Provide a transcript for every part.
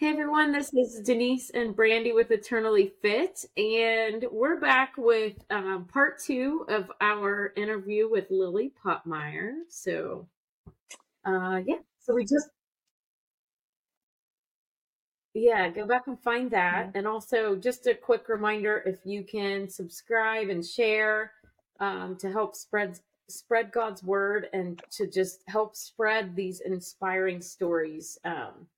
Hey everyone, this is Denise and Brandy with Eternally Fit, and we're back with um, part two of our interview with Lilly Pottmeyer. So, uh, yeah, so we just, yeah, go back and find that. And also, just a quick reminder if you can subscribe and share um, to help spread spread God's word and to just help spread these inspiring stories. Um,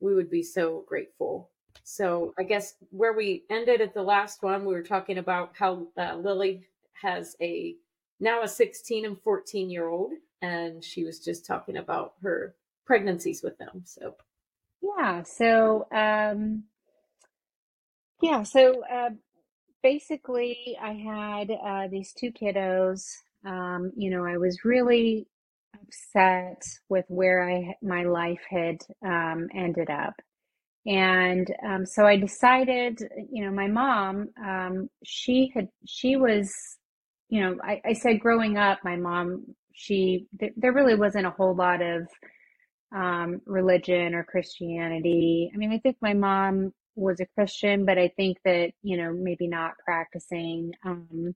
we would be so grateful. So I guess where we ended at the last one, we were talking about how uh, Lilly has a now a 16 and 14 year old, and she was just talking about her pregnancies with them. So Yeah, so um yeah, so uh basically I had uh these two kiddos. Um, you know, I was really upset with where I my life had um ended up. And um so I decided, you know, my mom, um she had she was, you know, I, I said growing up, my mom, she there, there really wasn't a whole lot of um, religion or Christianity. I mean, I think my mom was a Christian, but I think that, you know, maybe not practicing, um,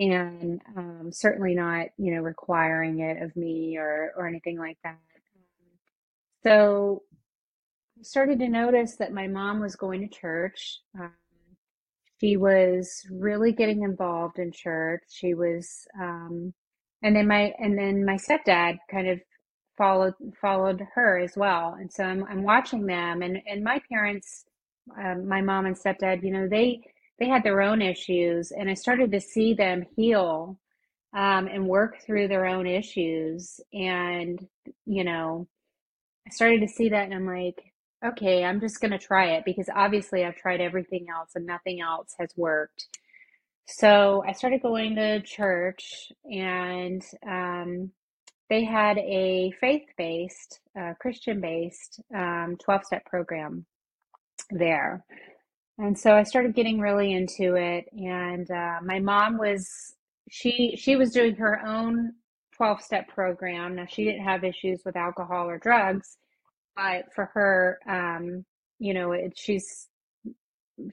and um, certainly not, you know, requiring it of me or or anything like that. So I started to notice that my mom was going to church. Um, she was really getting involved in church. She was, um, and then my and then my stepdad kind of followed followed her as well. And so I'm I'm watching them, and and my parents, um, my mom and stepdad, you know, they they had their own issues, and I started to see them heal, um, and work through their own issues, and you know. I started to see that and I'm like, okay, I'm just going to try it because obviously I've tried everything else and nothing else has worked. So I started going to church and um, they had a faith-based, uh, Christian-based um, 12-step program there. And so I started getting really into it. And uh, my mom was, she she was doing her own 12-step program. Now she didn't have issues with alcohol or drugs, but for her, um, you know, it, she's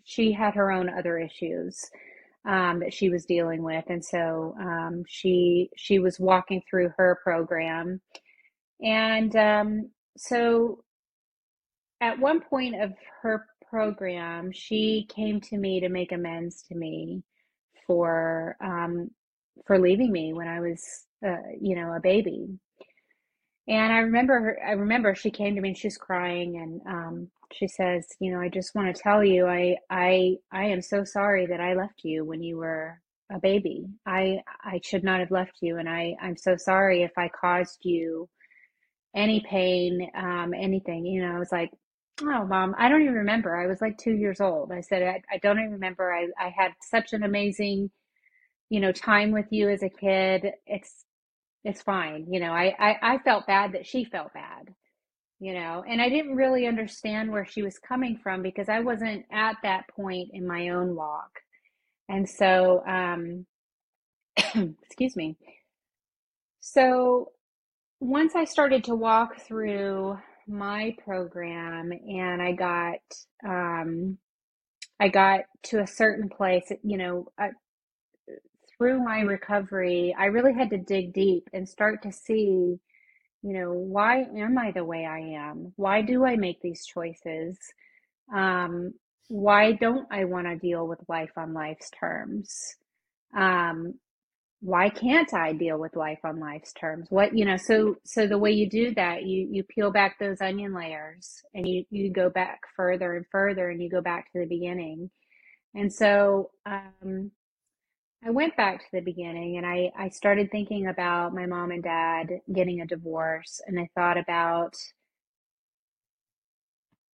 she had her own other issues um, that she was dealing with, and so um, she she was walking through her program, and um, so at one point of her program, she came to me to make amends to me for um, for leaving me when I was, uh, you know, a baby. And I remember her, I remember she came to me and she's crying and um, she says, you know, I just want to tell you, I I I am so sorry that I left you when you were a baby. I I should not have left you, and I I'm so sorry if I caused you any pain, um, anything. You know, I was like, oh, mom, I don't even remember. I was like two years old. I said, I, I don't even remember. I I had such an amazing, you know, time with you as a kid. It's it's fine. You know, I, I, I felt bad that she felt bad, you know, and I didn't really understand where she was coming from because I wasn't at that point in my own walk. And so, um, excuse me. So once I started to walk through my program and I got, um, I got to a certain place, you know, uh, through my recovery, I really had to dig deep and start to see, you know, why am I the way I am? Why do I make these choices? Um, why don't I want to deal with life on life's terms? Um, why can't I deal with life on life's terms? What, you know, so so the way you do that, you you peel back those onion layers and you you go back further and further and you go back to the beginning. And so um I went back to the beginning and I, I started thinking about my mom and dad getting a divorce. And I thought about,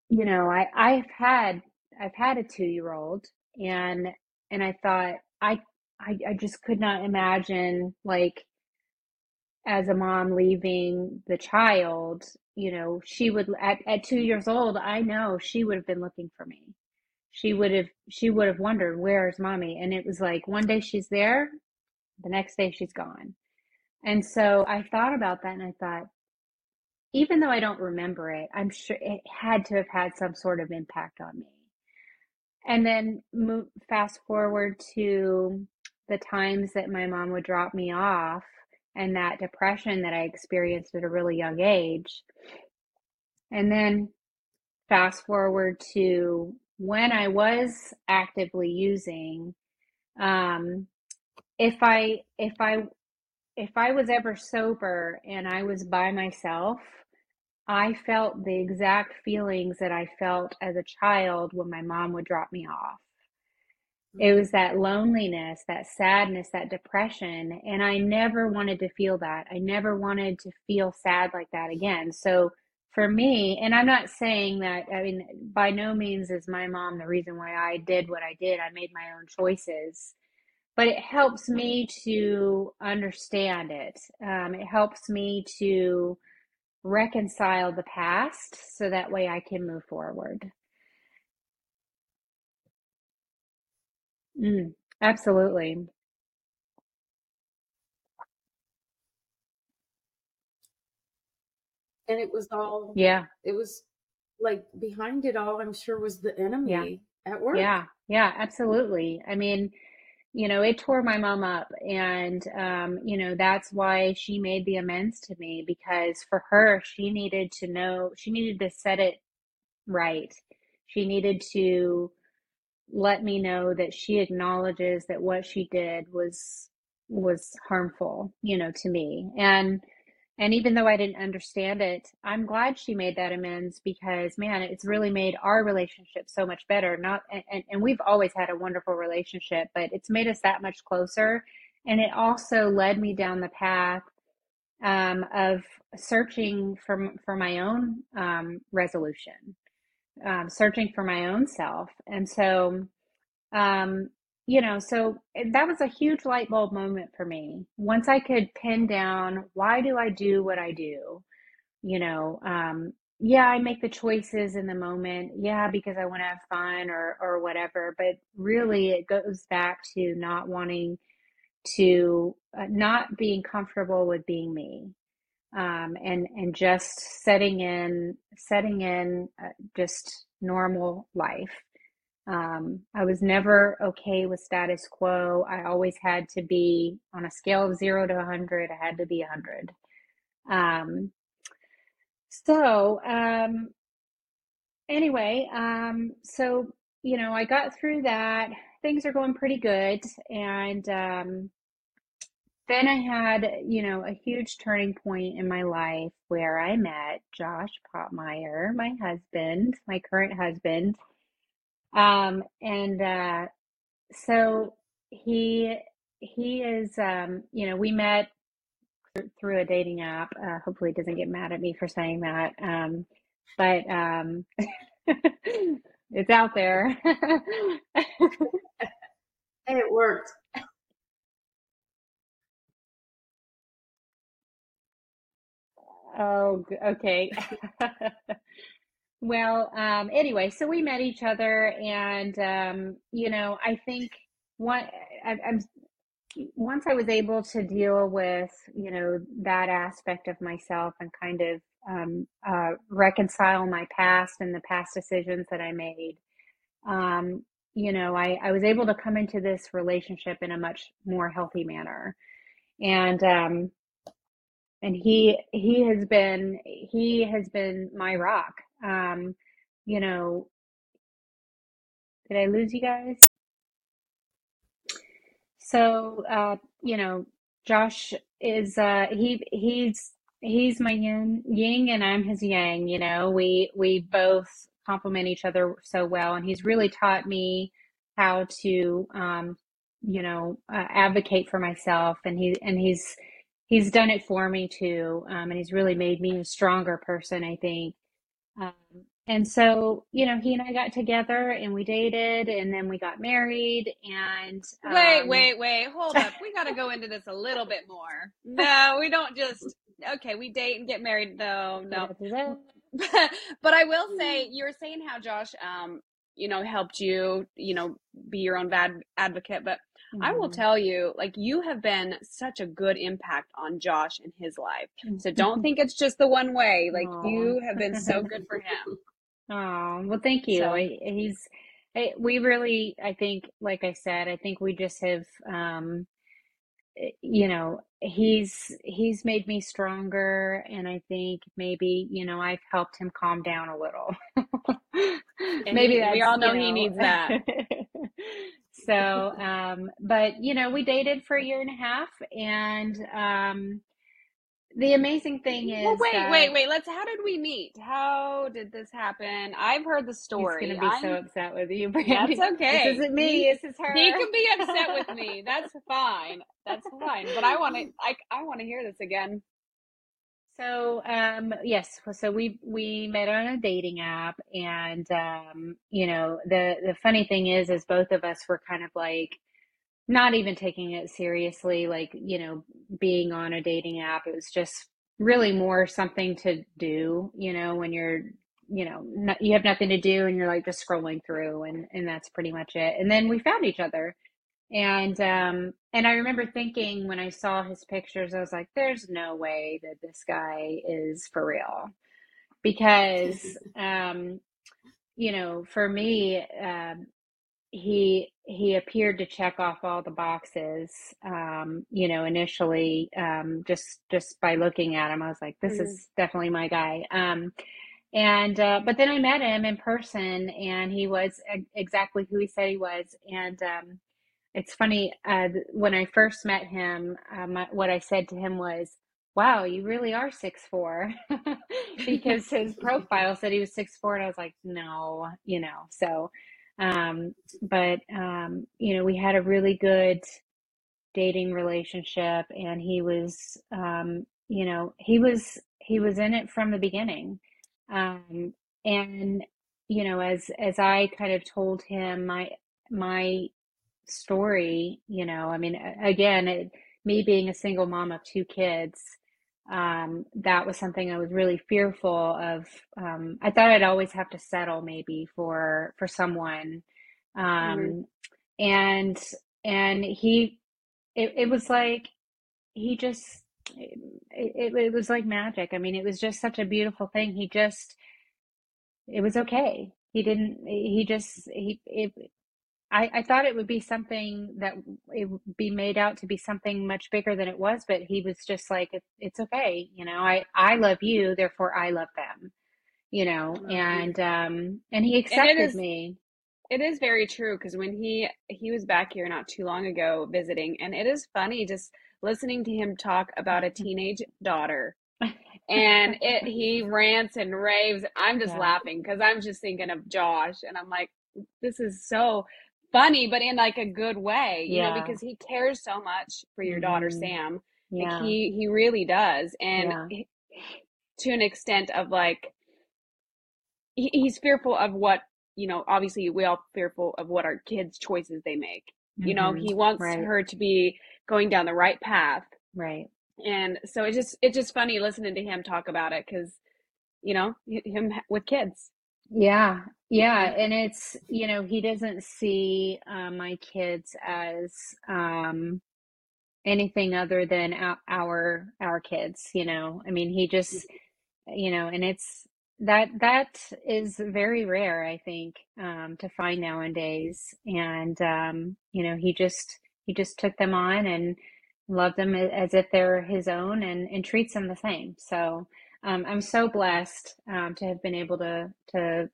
you know, I, I've had I've had a two year old and and I thought I, I I just could not imagine like as a mom leaving the child, you know, she would at, at two years old, I know she would have been looking for me. She would have she would have wondered, where's mommy? And it was like one day she's there, the next day she's gone. And so I thought about that and I thought, even though I don't remember it, I'm sure it had to have had some sort of impact on me. And then move, fast forward to the times that my mom would drop me off and that depression that I experienced at a really young age. And then fast forward to when I was actively using, um, if I if I if I was ever sober and I was by myself, I felt the exact feelings that I felt as a child when my mom would drop me off. It was that loneliness, that sadness, that depression. And I never wanted to feel that. I never wanted to feel sad like that again. So for me, and I'm not saying that, I mean, by no means is my mom the reason why I did what I did. I made my own choices, but it helps me to understand it. Um, it helps me to reconcile the past so that way I can move forward. Mm, absolutely. And it was all, Yeah. it was like behind it all, I'm sure was the Yeah. enemy at work. Yeah. Yeah. Absolutely. I mean, you know, it tore my mom up. And, um, you know, that's why she made the amends to me because for her, she needed to know, she needed to set it right. She needed to let me know that she acknowledges that what she did was was harmful, you know, to me. And and even though I didn't understand it, I'm glad she made that amends because man, it's really made our relationship so much better. Not and, and we've always had a wonderful relationship, but it's made us that much closer. And it also led me down the path um, of searching for for my own um, resolution um, searching for my own self. And so, um, you know, so that was a huge light bulb moment for me. Once I could pin down, why do I do what I do? You know, um, yeah, I make the choices in the moment. Yeah, because I want to have fun or or whatever. But really, it goes back to not wanting to, uh, not being comfortable with being me um, and and just setting in setting in uh, just normal life. Um, I was never okay with status quo. I always had to be on a scale of zero to 100, I had to be 100. Um, so, um, anyway, um, so, you know, I got through that. Things are going pretty good. And, um, then I had, you know, a huge turning point in my life where I met Josh Pottmeyer, my husband, my current husband. Um, and uh, so he he is, um, you know, we met through a dating app. Uh, hopefully, he doesn't get mad at me for saying that. Um, but um, it's out there. And it worked. Oh, okay. Well, um, anyway, so we met each other, and um, you know, I think one, I, I'm once I was able to deal with, you know, that aspect of myself and kind of um, uh, reconcile my past and the past decisions that I made, um, you know, I, I was able to come into this relationship in a much more healthy manner. And um, and he he has been he has been my rock. Um, you know, did I lose you guys? So, uh, you know, Josh is uh he he's he's my yin yin and I'm his yang, you know. We we both complement each other so well and he's really taught me how to um you know uh, advocate for myself and he and he's he's done it for me too um and he's really made me a stronger person, I think. Um and so, you know, he and I got together and we dated and then we got married and Wait, um wait, wait. Hold up. We got to go into this a little bit more. No, we don't just, okay, we date and get married. No, no. but I will say, you were saying how Josh, um, you know, helped you, you know, be your own bad advocate. But I will Mhm. tell you, like, you have been such a good impact on Josh and his life. So don't think it's just the one way. Like, Aw. you have been so good for him. Oh, well, thank you. So, he's, I, we really, I think, like I said, I think we just have, um, eh, you know, he's he's made me stronger, and I think maybe, you know, I've helped him calm down a little. Maybe we all know you he needs that. So, um, but you know, we dated for a year and a half, and um, the amazing thing Well, is wait, that wait, wait. Let's. How did we meet? How did this happen? I've heard the story. he's gonna be so I'm. upset with you, That's Brandy. This okay. isn't me. He This is her. he can be upset with me. That's fine. That's fine. But I want to. I I want to hear this again. So, um, yes, so we we met on a dating app, and um, you know, the the funny thing is, is both of us were kind of like not even taking it seriously, like, you know, being on a dating app. It was just really more something to do, you know, when you're, you know, not, you have nothing to do and you're like just scrolling through, and and that's pretty much it. And then we found each other. And um and I remember thinking when I saw his pictures, I was like, there's no way that this guy is for real. Because um, you know, for me, um, he he appeared to check off all the boxes. Um, you know, initially, um, just just by looking at him, I was like, this Mm. is definitely my guy. Um, and uh, but then I met him in person, and he was exactly who he said he was. And um, it's funny, uh, when I first met him, um, what I said to him was, "Wow, you really are six four," because his profile said he was six four, and I was like, "No," you know. So, um, but um, you know, we had a really good dating relationship, and he was, um, you know, he was he was in it from the beginning, um, and you know, as as I kind of told him my my story, you know, I mean, again, it, me being a single mom of two kids, um, that was something I was really fearful of. Um, I thought I'd always have to settle maybe for for someone, Mhm. um, and and he, it, it was like he just, it, it, it was like magic. I mean, it was just such a beautiful thing. He just, it was okay. He didn't, he just, he, it, I, I thought it would be something that it would be made out to be something much bigger than it was, but he was just like, it, it's okay. You know, I, I love you, therefore I love them, you know, Oh, and, um, and he And accepted is me. it is very true because when he he was back here not too long ago visiting, and it is funny just listening to him talk about a teenage daughter and it he rants and raves i'm just Yeah. laughing because i'm just thinking of josh and i'm like this is so funny but in like a good way you know because he cares so much for your daughter Mhm. sam like Yeah. he he really does and Yeah. to an extent of like he, he's fearful of what you know obviously we all fearful of what our kids choices they make you know Mhm. he wants Right. her to be going down the right path Right. and so it's just it's just funny listening to him talk about it because you know him with kids Yeah, yeah, and it's, you know, he doesn't see uh, my kids as um, anything other than our, our kids, you know. I mean, he just, you know, and it's that that is very rare, I think, um, to find nowadays. And um, you know, he just he just took them on and loved them as if they're his own and and treats them the same. So um, I'm so blessed um, to have been able to to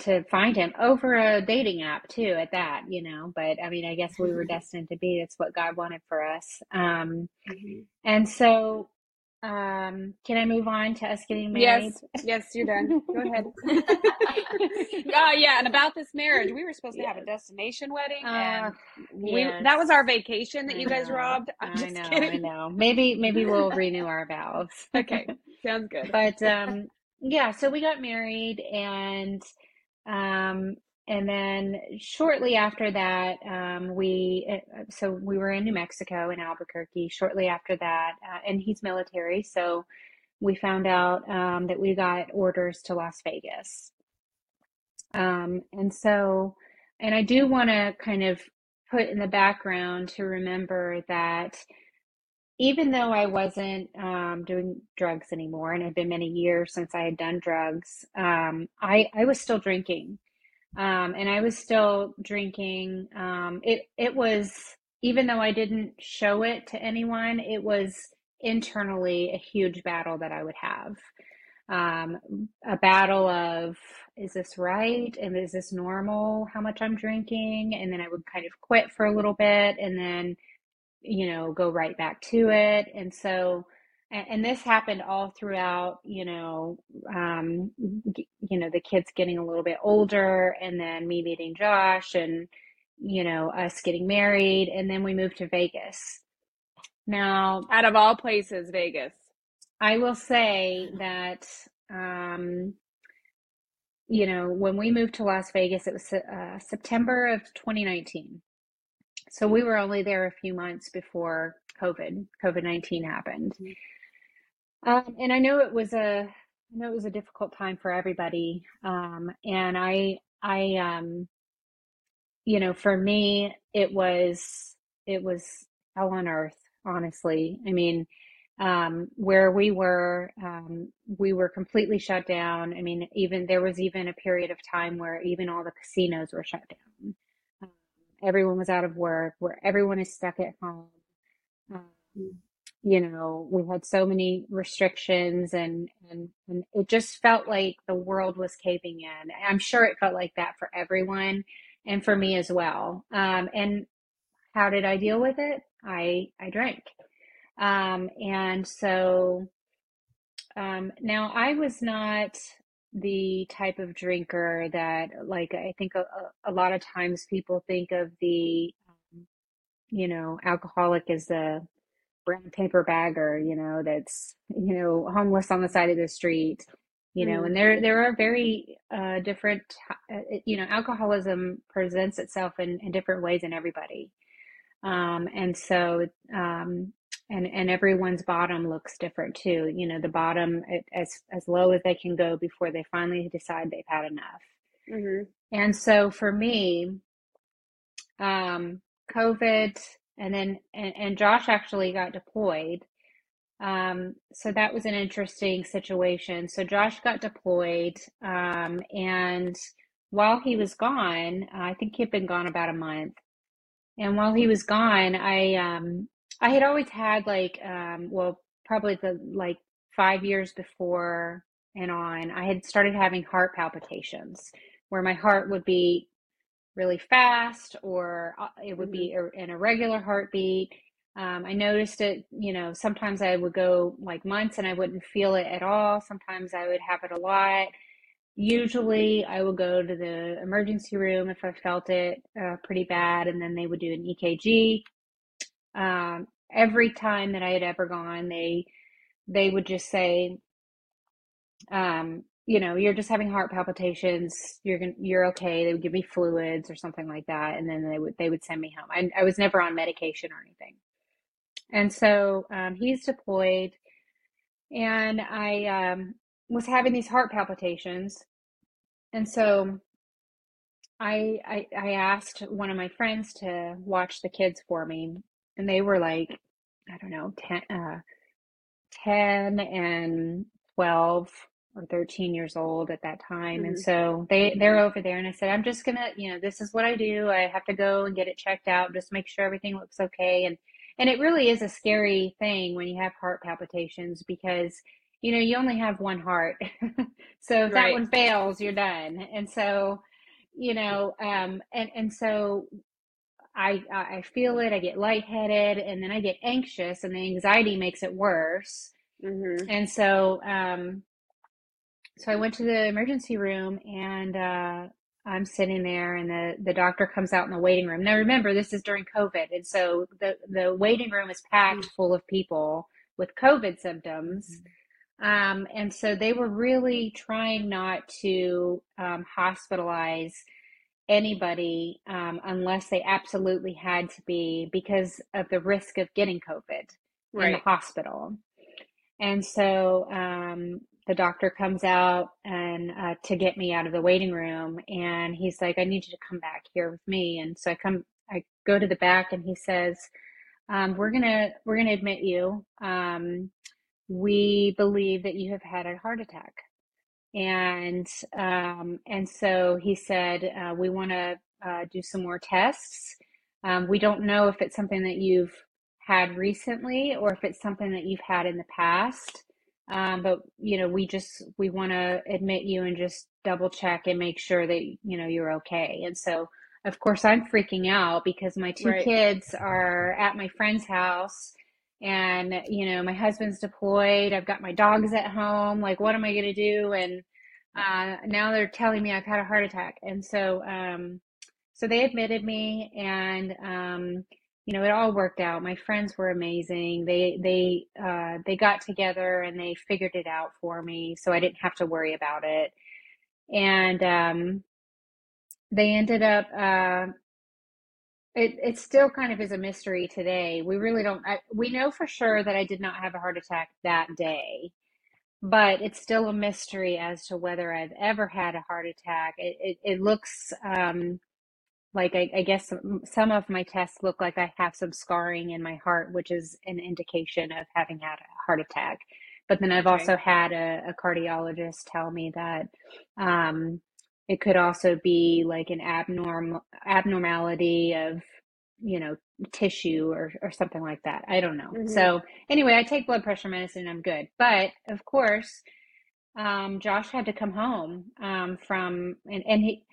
to find him over a dating app too at that you know but i mean i guess we were destined to be. It's what god wanted for us. Um and so um can i move on to us getting married? Yes. Yes you're done. Go ahead. Uh, yeah and about this marriage we were supposed to have a destination wedding uh and we that was our vacation that i you guys know. robbed. I'm i just know i know. Maybe maybe we'll renew our vows. Okay sounds good. But um yeah so we got married and um and then shortly after that um we uh, so we were in New Mexico in Albuquerque shortly after that uh, and he's military so we found out um that we got orders to Las Vegas um and so and I do want to kind of put in the background to remember that even though I wasn't um, doing drugs anymore, and it had been many years since I had done drugs, um, I, I was still drinking. Um, and I was still drinking. Um, it, it was, even though I didn't show it to anyone, it was internally a huge battle that I would have. Um, a battle of, is this right? And is this normal how much I'm drinking? And then I would kind of quit for a little bit and then you know, go right back to it. And so, and, and this happened all throughout, you know, um, you know, the kids getting a little bit older and then me meeting Josh and, you know, us getting married. And then we moved to Vegas. Now, out of all places, Vegas. I will say that, um, you know, when we moved to Las Vegas, it was uh, September of 2019. So we were only there a few months before COVID, COVID 19 happened. Mm-hmm. Um, and I know it was a, I know it was a difficult time for everybody. Um, and I, I, um, you know, for me, it was, it was hell on earth, honestly. I mean, um, where we were, um, we were completely shut down. I mean, even there was even a period of time where even all the casinos were shut down everyone was out of work, where everyone is stuck at home. You know, we had so many restrictions and, and, and it just felt like the world was caving in. I'm sure it felt like that for everyone and for me as well. Um, and how did I deal with it? I, I drank. Um, and so, um, now I was not the type of drinker that like i think a, a lot of times people think of the you know alcoholic as the brown paper bagger you know that's you know homeless on the side of the street you know mm. and there there are very uh, different uh, you know alcoholism presents itself in, in different ways in everybody um, and so um, and and everyone's bottom looks different too you know the bottom as as low as they can go before they finally decide they've had enough mm-hmm. and so for me um covid and then and, and josh actually got deployed. Um so that was an interesting situation. So josh got deployed um and while he was gone i think he'd been gone about a month. And while he was gone i um I had always had like, um, well, probably the like five years before and on, I had started having heart palpitations where my heart would beat really fast or uh, it would be mm-hmm. an irregular heartbeat. Um, I noticed it, you know, sometimes I would go like months and I wouldn't feel it at all. Sometimes I would have it a lot. Usually I would go to the emergency room if I felt it uh, pretty bad, and then they would do an EKG. Um, every time that I had ever gone, they they would just say, um, you know, you're just having heart palpitations. You're gonna, you're okay. They would give me fluids or something like that, and then they would they would send me home. I, I was never on medication or anything. And so um, he's deployed, and I um, was having these heart palpitations, and so I, I I asked one of my friends to watch the kids for me, and they were like, I don't know, 10, uh, 10 and 12 or 13 years old at that time. Mm-hmm. And so they, they're over there and I said, I'm just gonna, you know, this is what I do. I have to go and get it checked out, just make sure everything looks okay. And, and it really is a scary thing when you have heart palpitations because, you know, you only have one heart. so if right. that one fails, you're done. And so, you know, um, and, and so I I feel it. I get lightheaded, and then I get anxious, and the anxiety makes it worse. Mm-hmm. And so, um, so I went to the emergency room, and uh, I'm sitting there, and the the doctor comes out in the waiting room. Now, remember, this is during COVID, and so the the waiting room is packed mm-hmm. full of people with COVID symptoms. Mm-hmm. Um, and so they were really trying not to um, hospitalize anybody um, unless they absolutely had to be because of the risk of getting COVID right. in the hospital. And so um, the doctor comes out and uh, to get me out of the waiting room, and he's like, "I need you to come back here with me." And so I come I go to the back and he says, um, "We're gonna we're gonna admit you. Um, we believe that you have had a heart attack." And um, and so he said, uh, "We want to uh, do some more tests. Um, we don't know if it's something that you've had recently or if it's something that you've had in the past." Um, but you know, we just we want to admit you and just double check and make sure that you know you're okay. And so, of course, I'm freaking out because my two Right. kids are at my friend's house, and you know, my husband's deployed. I've got my dogs at home. Like, what am I going to do? And uh, now they're telling me I've had a heart attack. And so, um, so they admitted me, and um, you know, it all worked out. My friends were amazing. They they uh, they got together and they figured it out for me, so I didn't have to worry about it. And um, they ended up. Uh, it it still kind of is a mystery today. We really don't. I, we know for sure that I did not have a heart attack that day, but it's still a mystery as to whether I've ever had a heart attack. It it, it looks. Um, like I, I guess some, some of my tests look like I have some scarring in my heart, which is an indication of having had a heart attack. But then I've Okay. also had a, a cardiologist tell me that um, it could also be like an abnormal abnormality of, you know, tissue or, or something like that. I don't know. hmm So anyway, I take blood pressure medicine. I'm good. But of course, um, Josh had to come home um, from and, and he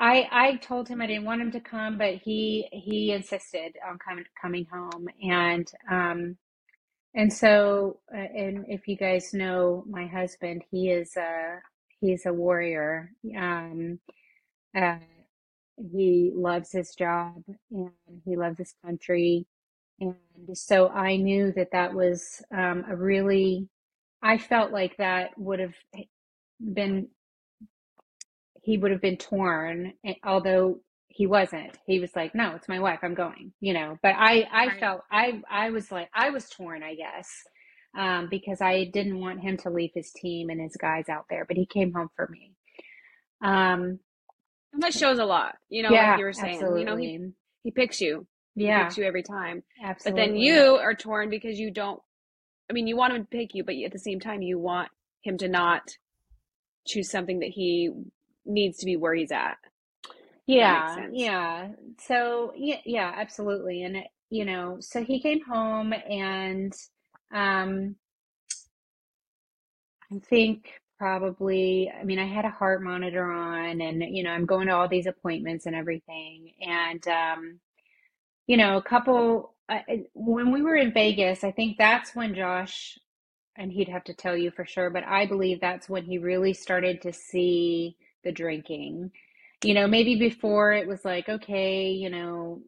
I I told him I didn't want him to come, but he he insisted on coming coming home and um and so uh, and if you guys know my husband, he is a he's a warrior. Um uh he loves his job and he loves his country and so I knew that that was um a really I felt like that would have been he would have been torn eh, although he wasn't he was like no it's my wife i'm going you know but i i Right. felt i i was like i was torn i guess um because i didn't want him to leave his team and his guys out there but he came home for me um And that shows a lot. You know, like yeah you were saying, you know, he he picks you. He yeah picks you every time. Absolutely. But then you are torn because you don't I mean, you want him to pick you, but at the same time you want him to not choose something that he needs to be where he's at. If that makes yeah yeah so yeah yeah absolutely and it, you know so he came home and um I think probably, I mean, I had a heart monitor on and, you know, I'm going to all these appointments and everything. And, um, you know, a couple, I, I- when we were in Vegas, I think that's when Josh, and he'd have to tell you for sure, but I believe that's when he really started to see the drinking. You know, maybe before it was like, okay, you know,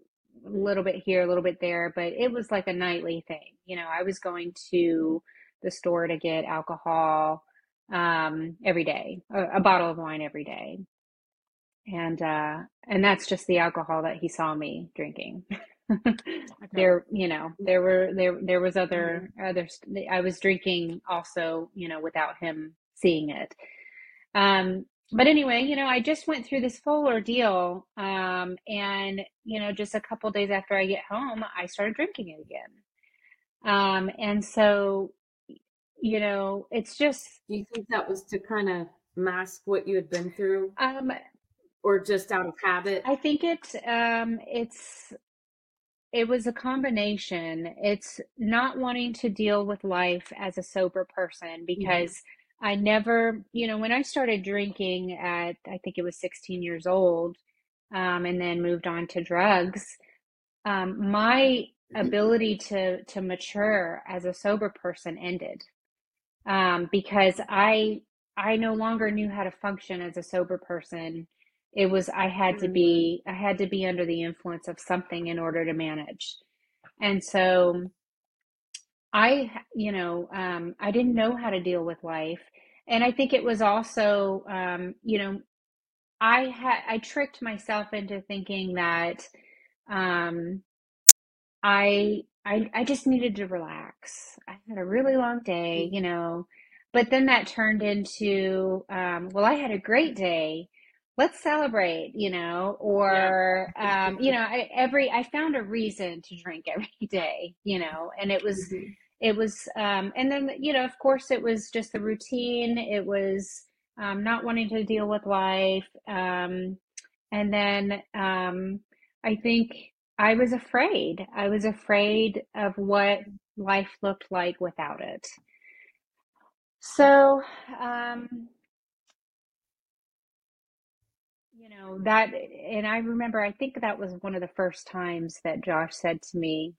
a little bit here, a little bit there, but it was like a nightly thing. You know, I was going to the store to get alcohol um, every day, a, a bottle of wine every day. And uh, and that's just the alcohol that he saw me drinking. Okay. There, you know, there were there there was other other I was drinking also, you know, without him seeing it. Um, but anyway, you know, I just went through this full ordeal, um, and you know, just a couple days after I get home, I started drinking it again. Um, and so, you know, it's just, Do you think that was to kind of mask what you had been through um, or just out of habit? I think it's, um, it's, it was a combination. It's not wanting to deal with life as a sober person hmm because I never, you know, when I started drinking at, I think it was 16 years old, um, and then moved on to drugs, um, my ability to to mature as a sober person ended. um, because I I no longer knew how to function as a sober person. It was I had to Mm, be I had to be under the influence of something in order to manage. And so I, you know, um, I didn't know how to deal with life. And I think it was also, um, you know, I had I tricked myself into thinking that um, I I I just needed to relax. I had a really long day, you know, but then that turned into um, well, I had a great day, let's celebrate, you know, or, yeah. um, you know, I, every, I found a reason to drink every day, you know, and it was, mm-hmm. It was, um, and then, you know, of course it was just the routine. It was, um, not wanting to deal with life. Um, and then, um, I think I was afraid. I was afraid of what life looked like without it. So, um, you know, that, and I remember, I think that was one of the first times that Josh said to me,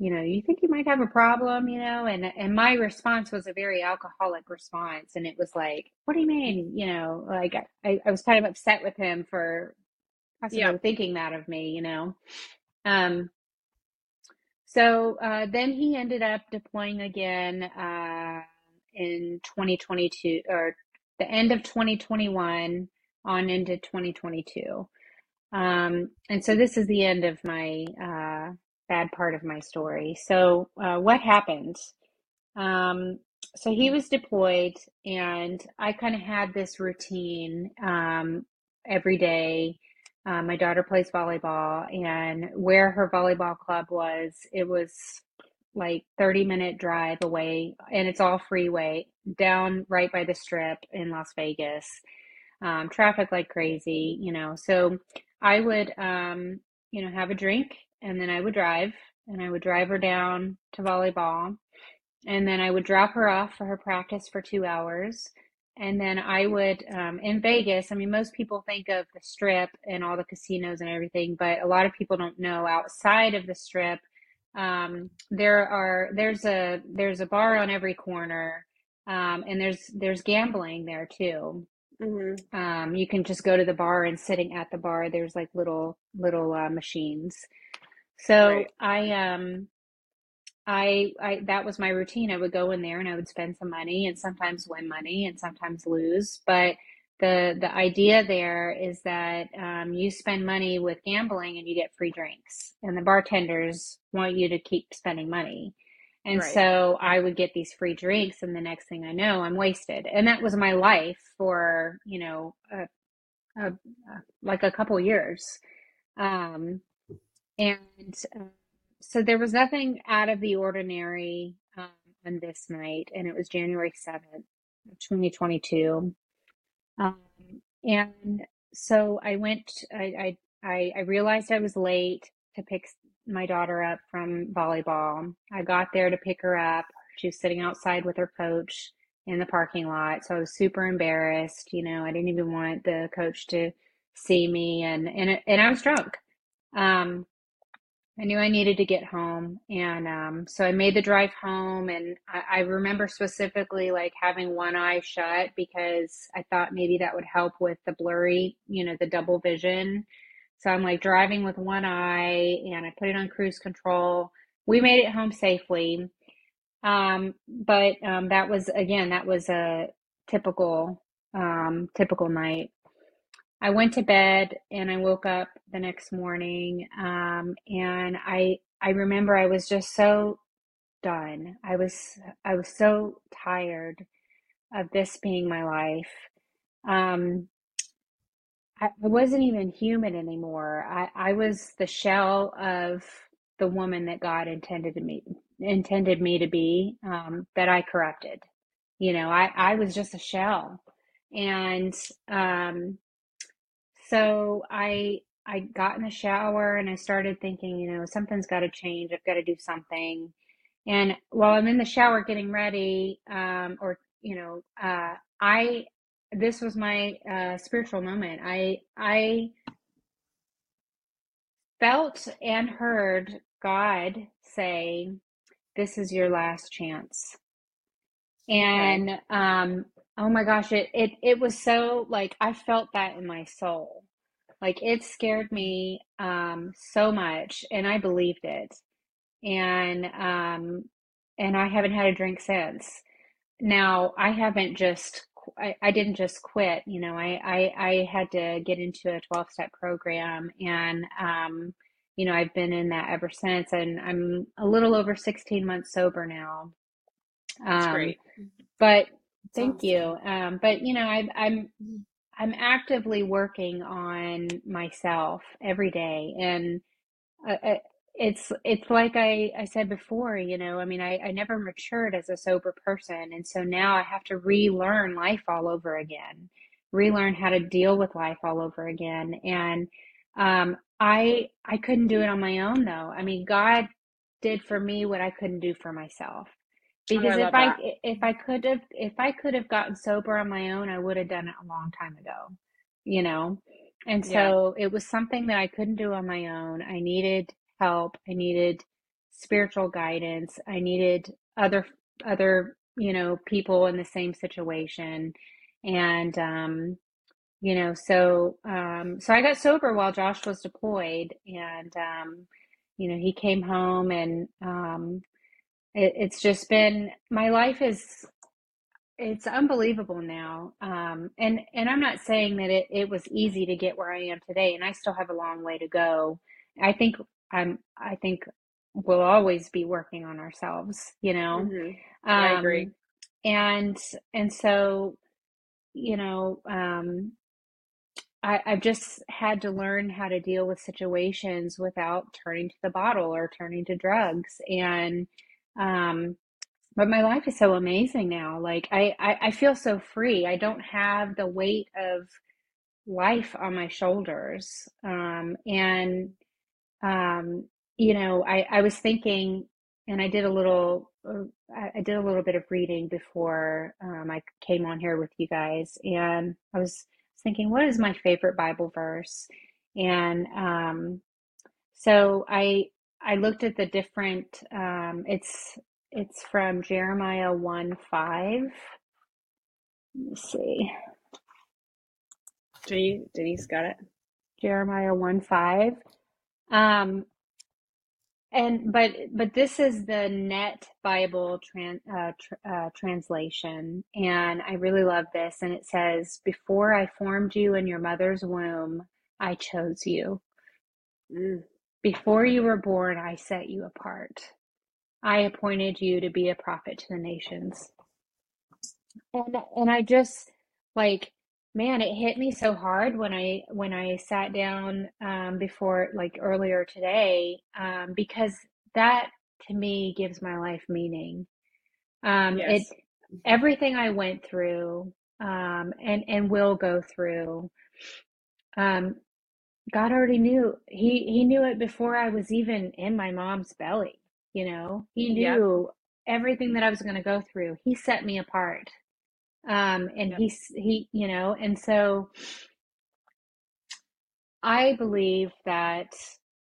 you know, you think you might have a problem, you know, and and my response was a very alcoholic response, and it was like, what do you mean, you know, like I, I was kind of upset with him for possibly yeah. thinking that of me, you know. Um, so uh, then he ended up deploying again uh, in 2022 or the end of 2021 on into 2022. Um, and so this is the end of my uh, bad part of my story. So, uh, what happened? Um, so he was deployed, and I kind of had this routine um, every day. Uh, my daughter plays volleyball, and where her volleyball club was, it was like 30 minute drive away, and it's all freeway down right by the strip in Las Vegas um, traffic like crazy, you know. So I would, um, you know, have a drink and then I would drive and I would drive her down to volleyball. And then I would drop her off for her practice for two hours. And then I would, um, in Vegas, I mean, most people think of the strip and all the casinos and everything, but a lot of people don't know outside of the strip. Um, there are, there's a, there's a bar on every corner. Um, and there's, there's gambling there too. Mm-hmm. Um, you can just go to the bar and sitting at the bar, there's like little little uh, machines. So right. I um I I that was my routine. I would go in there and I would spend some money and sometimes win money and sometimes lose. But the the idea there is that um, you spend money with gambling and you get free drinks, and the bartenders want you to keep spending money. And right. so I would get these free drinks, and the next thing I know, I'm wasted. And that was my life for, you know, a, a, a, like a couple years. Um, and uh, so there was nothing out of the ordinary um, on this night, and it was January 7th, 2022. Um, and so I went, I, I, I realized I was late to pick my daughter up from volleyball. I got there to pick her up. She was sitting outside with her coach in the parking lot. So I was super embarrassed. You know, I didn't even want the coach to see me and and and I was drunk. Um I knew I needed to get home and um so I made the drive home and I, I remember specifically like having one eye shut because I thought maybe that would help with the blurry, you know, the double vision so I'm like driving with one eye and I put it on cruise control. We made it home safely. Um, but um, that was again, that was a typical um, typical night. I went to bed and I woke up the next morning um, and I I remember I was just so done. I was I was so tired of this being my life. Um, I, I wasn't even human anymore. I, I was the shell of the woman that God intended me intended me to be, um, that I corrupted. You know, I, I was just a shell. And um, so I I got in the shower and I started thinking, you know, something's got to change. I've got to do something. And while I'm in the shower getting ready, um, or you know, uh, I this was my uh, spiritual moment. I I felt and heard God say, "This is your last chance." And um, oh my gosh, it it it was so like I felt that in my soul. Like it scared me um, so much, and I believed it. And um, and I haven't had a drink since. Now I haven't just I, I didn't just quit. You know, I, I, I had to get into a 12 step program and, um, you know, I've been in that ever since and I'm a little over 16 months sober now. That's um, great. But thank you. Um, but you know, I, I'm, I'm actively working on myself every day, and uh, uh, it's it's like I I said before, you know, I mean, I I never matured as a sober person, and so now I have to relearn life all over again, relearn how to deal with life all over again, and um, I I couldn't do it on my own though. I mean, God did for me what I couldn't do for myself. Oh, I Because if love I that. if I could have if I could have gotten sober on my own, I would have done it a long time ago, you know? And Yeah. so it was something that I couldn't do on my own. I needed help. I needed spiritual guidance. I needed other other, you know, people in the same situation. And um you know, so um, so I got sober while Josh was deployed, and um, you know, he came home, and um, it, it's just been my life is it's unbelievable now. Um, and and I'm not saying that it it was easy to get where I am today, and I still have a long way to go. I think I'm I think we'll always be working on ourselves, you know. hmm I agree. Um, and and so you know. Um, I, I've just had to learn how to deal with situations without turning to the bottle or turning to drugs. And, um, but my life is so amazing now. Like I, I, I feel so free. I don't have the weight of life on my shoulders. Um, and, um, you know, I, I was thinking, and I did a little, uh, I did a little bit of reading before um, I came on here with you guys, and I was thinking, what is my favorite Bible verse? And um, so I I looked at the different. Um, it's it's from Jeremiah one five. Let me see, Denise, Denise got it. Jeremiah one five. Um, And but but this is the Net Bible tran uh, tr uh, translation, and I really love this. And it says, "Before I formed you in your mother's womb, I chose you. Mm, Before you were born, I set you apart. I appointed you to be a prophet to the nations." And and I just like, man, it hit me so hard when I when I sat down um, before like earlier today, um, because that to me gives my life meaning. Um, it yes. everything I went through um, and and will go through. Um, God already knew. He he knew it before I was even in my mom's belly, you know. He Yep. knew everything that I was going to go through. He set me apart. Um, and Yep. he's he, you know, and so I believe that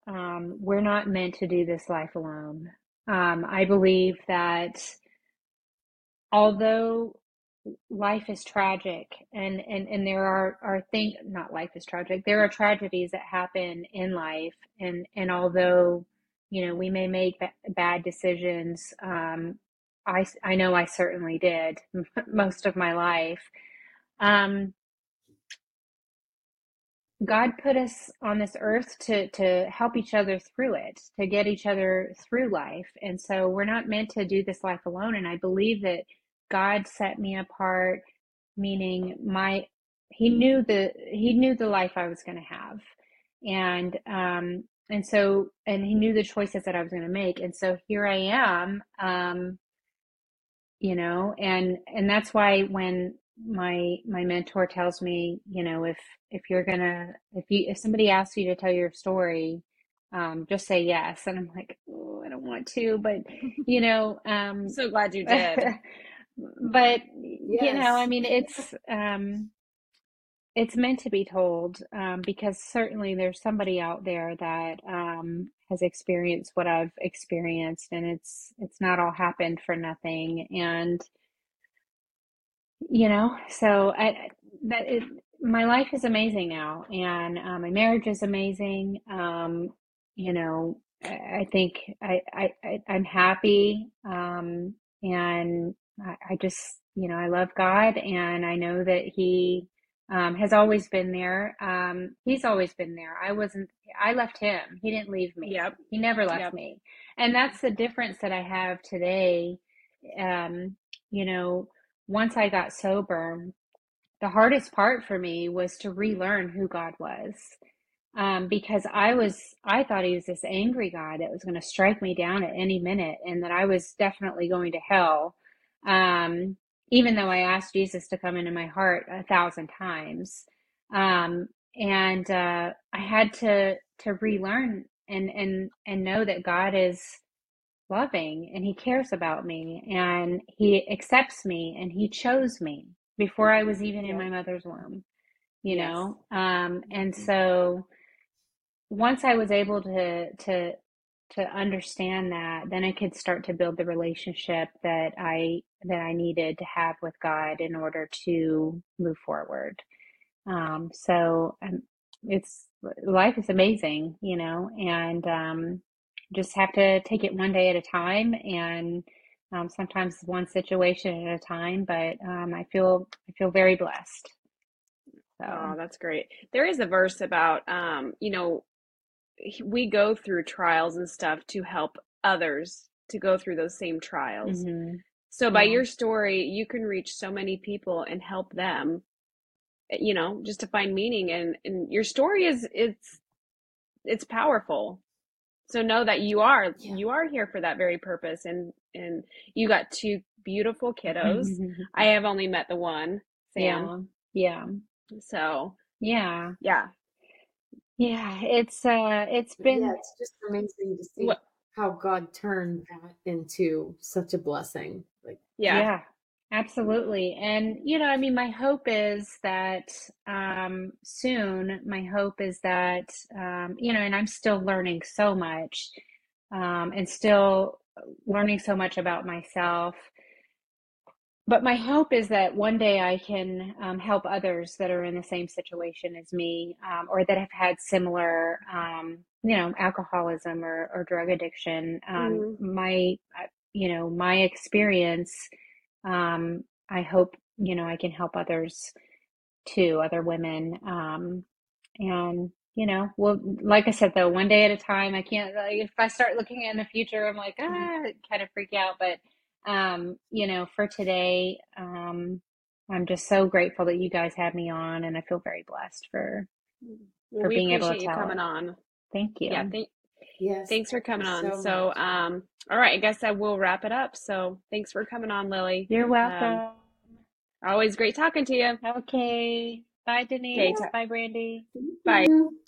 um, we're not meant to do this life alone. Um, I believe that although life is tragic and and and there are are things not life is tragic there are tragedies that happen in life and and although you know we may make ba- bad decisions um i i know i certainly did most of my life um god put us on this earth to to help each other through it to get each other through life and so we're not meant to do this life alone and i believe that god set me apart meaning my he knew the he knew the life I was going to have. And um and so and he knew the choices that I was going to make. And so here I am um you know and and that's why when my my mentor tells me you know if if you're gonna if you if somebody asks you to tell your story um just say yes. And I'm like oh I don't want to but you know um So glad you did. but you know I mean it's um it's meant to be told um, because certainly there's somebody out there that um, has experienced what I've experienced, and it's it's not all happened for nothing. And you know, so I that it, my life is amazing now, and uh, my marriage is amazing. Um, you know, I, I think I, I, I I'm happy, um, and I, I just you know I love God, and I know that He um, has always been there. Um, he's always been there. I wasn't. I left him. He didn't leave me. Yep. He never left Yep. me, and that's the difference that I have today. Um, you know once I got sober, the hardest part for me was to relearn who God was. Um, because I was, I thought he was this angry God that was going to strike me down at any minute and that I was definitely going to hell. Um, even though I asked Jesus to come into my heart a thousand times. Um, and, uh, I had to, to relearn and, and, and know that God is loving and he cares about me and he accepts me and he chose me before I was even in my mother's womb, you Yes. know? Um, and Mhm. so once I was able to, to, to understand that, then I could start to build the relationship that I, that I needed to have with God in order to move forward. Um, so um, it's life is amazing, you know, and um, just have to take it one day at a time and um, sometimes one situation at a time. But um, I feel I feel very blessed. Oh, that's great. There is a verse about, um, you know, we go through trials and stuff to help others to go through those same trials. hmm So by yeah, your story, you can reach so many people and help them, eh, you know, just to find meaning and and your story is it's it's powerful. So know that you are Yeah. you are here for that very purpose and and you got two beautiful kiddos. I have only met the one, Sam. yeah, yeah, So, yeah, yeah. Yeah. It's uh, it's been it's just amazing to see What how God turned that into such a blessing. Like, yeah. Yeah, absolutely. And, you know, I mean, my hope is that um, soon, my hope is that, um, you know, and I'm still learning so much um, and still learning so much about myself. But my hope is that one day I can um, help others that are in the same situation as me um, or that have had similar, um, you know, alcoholism or, or drug addiction. Um, hmm my, uh, you know, my experience, um, I hope, you know, I can help others too, other women. Um, and, you know, well, like I said, though, one day at a time, I can't, like, if I start looking in the future, I'm like, ah, kind of freak out. But, um, you know, for today, um, I'm just so grateful that you guys had me on, and I feel very blessed for Well, for we being able to appreciate you tell coming it. on. Thank you. Yeah, you. thank yes, thanks for coming on. so So, um, all right, I guess I will wrap it up. So, thanks for coming on, Lilly. You're Um, welcome. always great talking to you. Okay. Bye, Okay, Denise. ta- Bye, Brandy. Thank bye. you.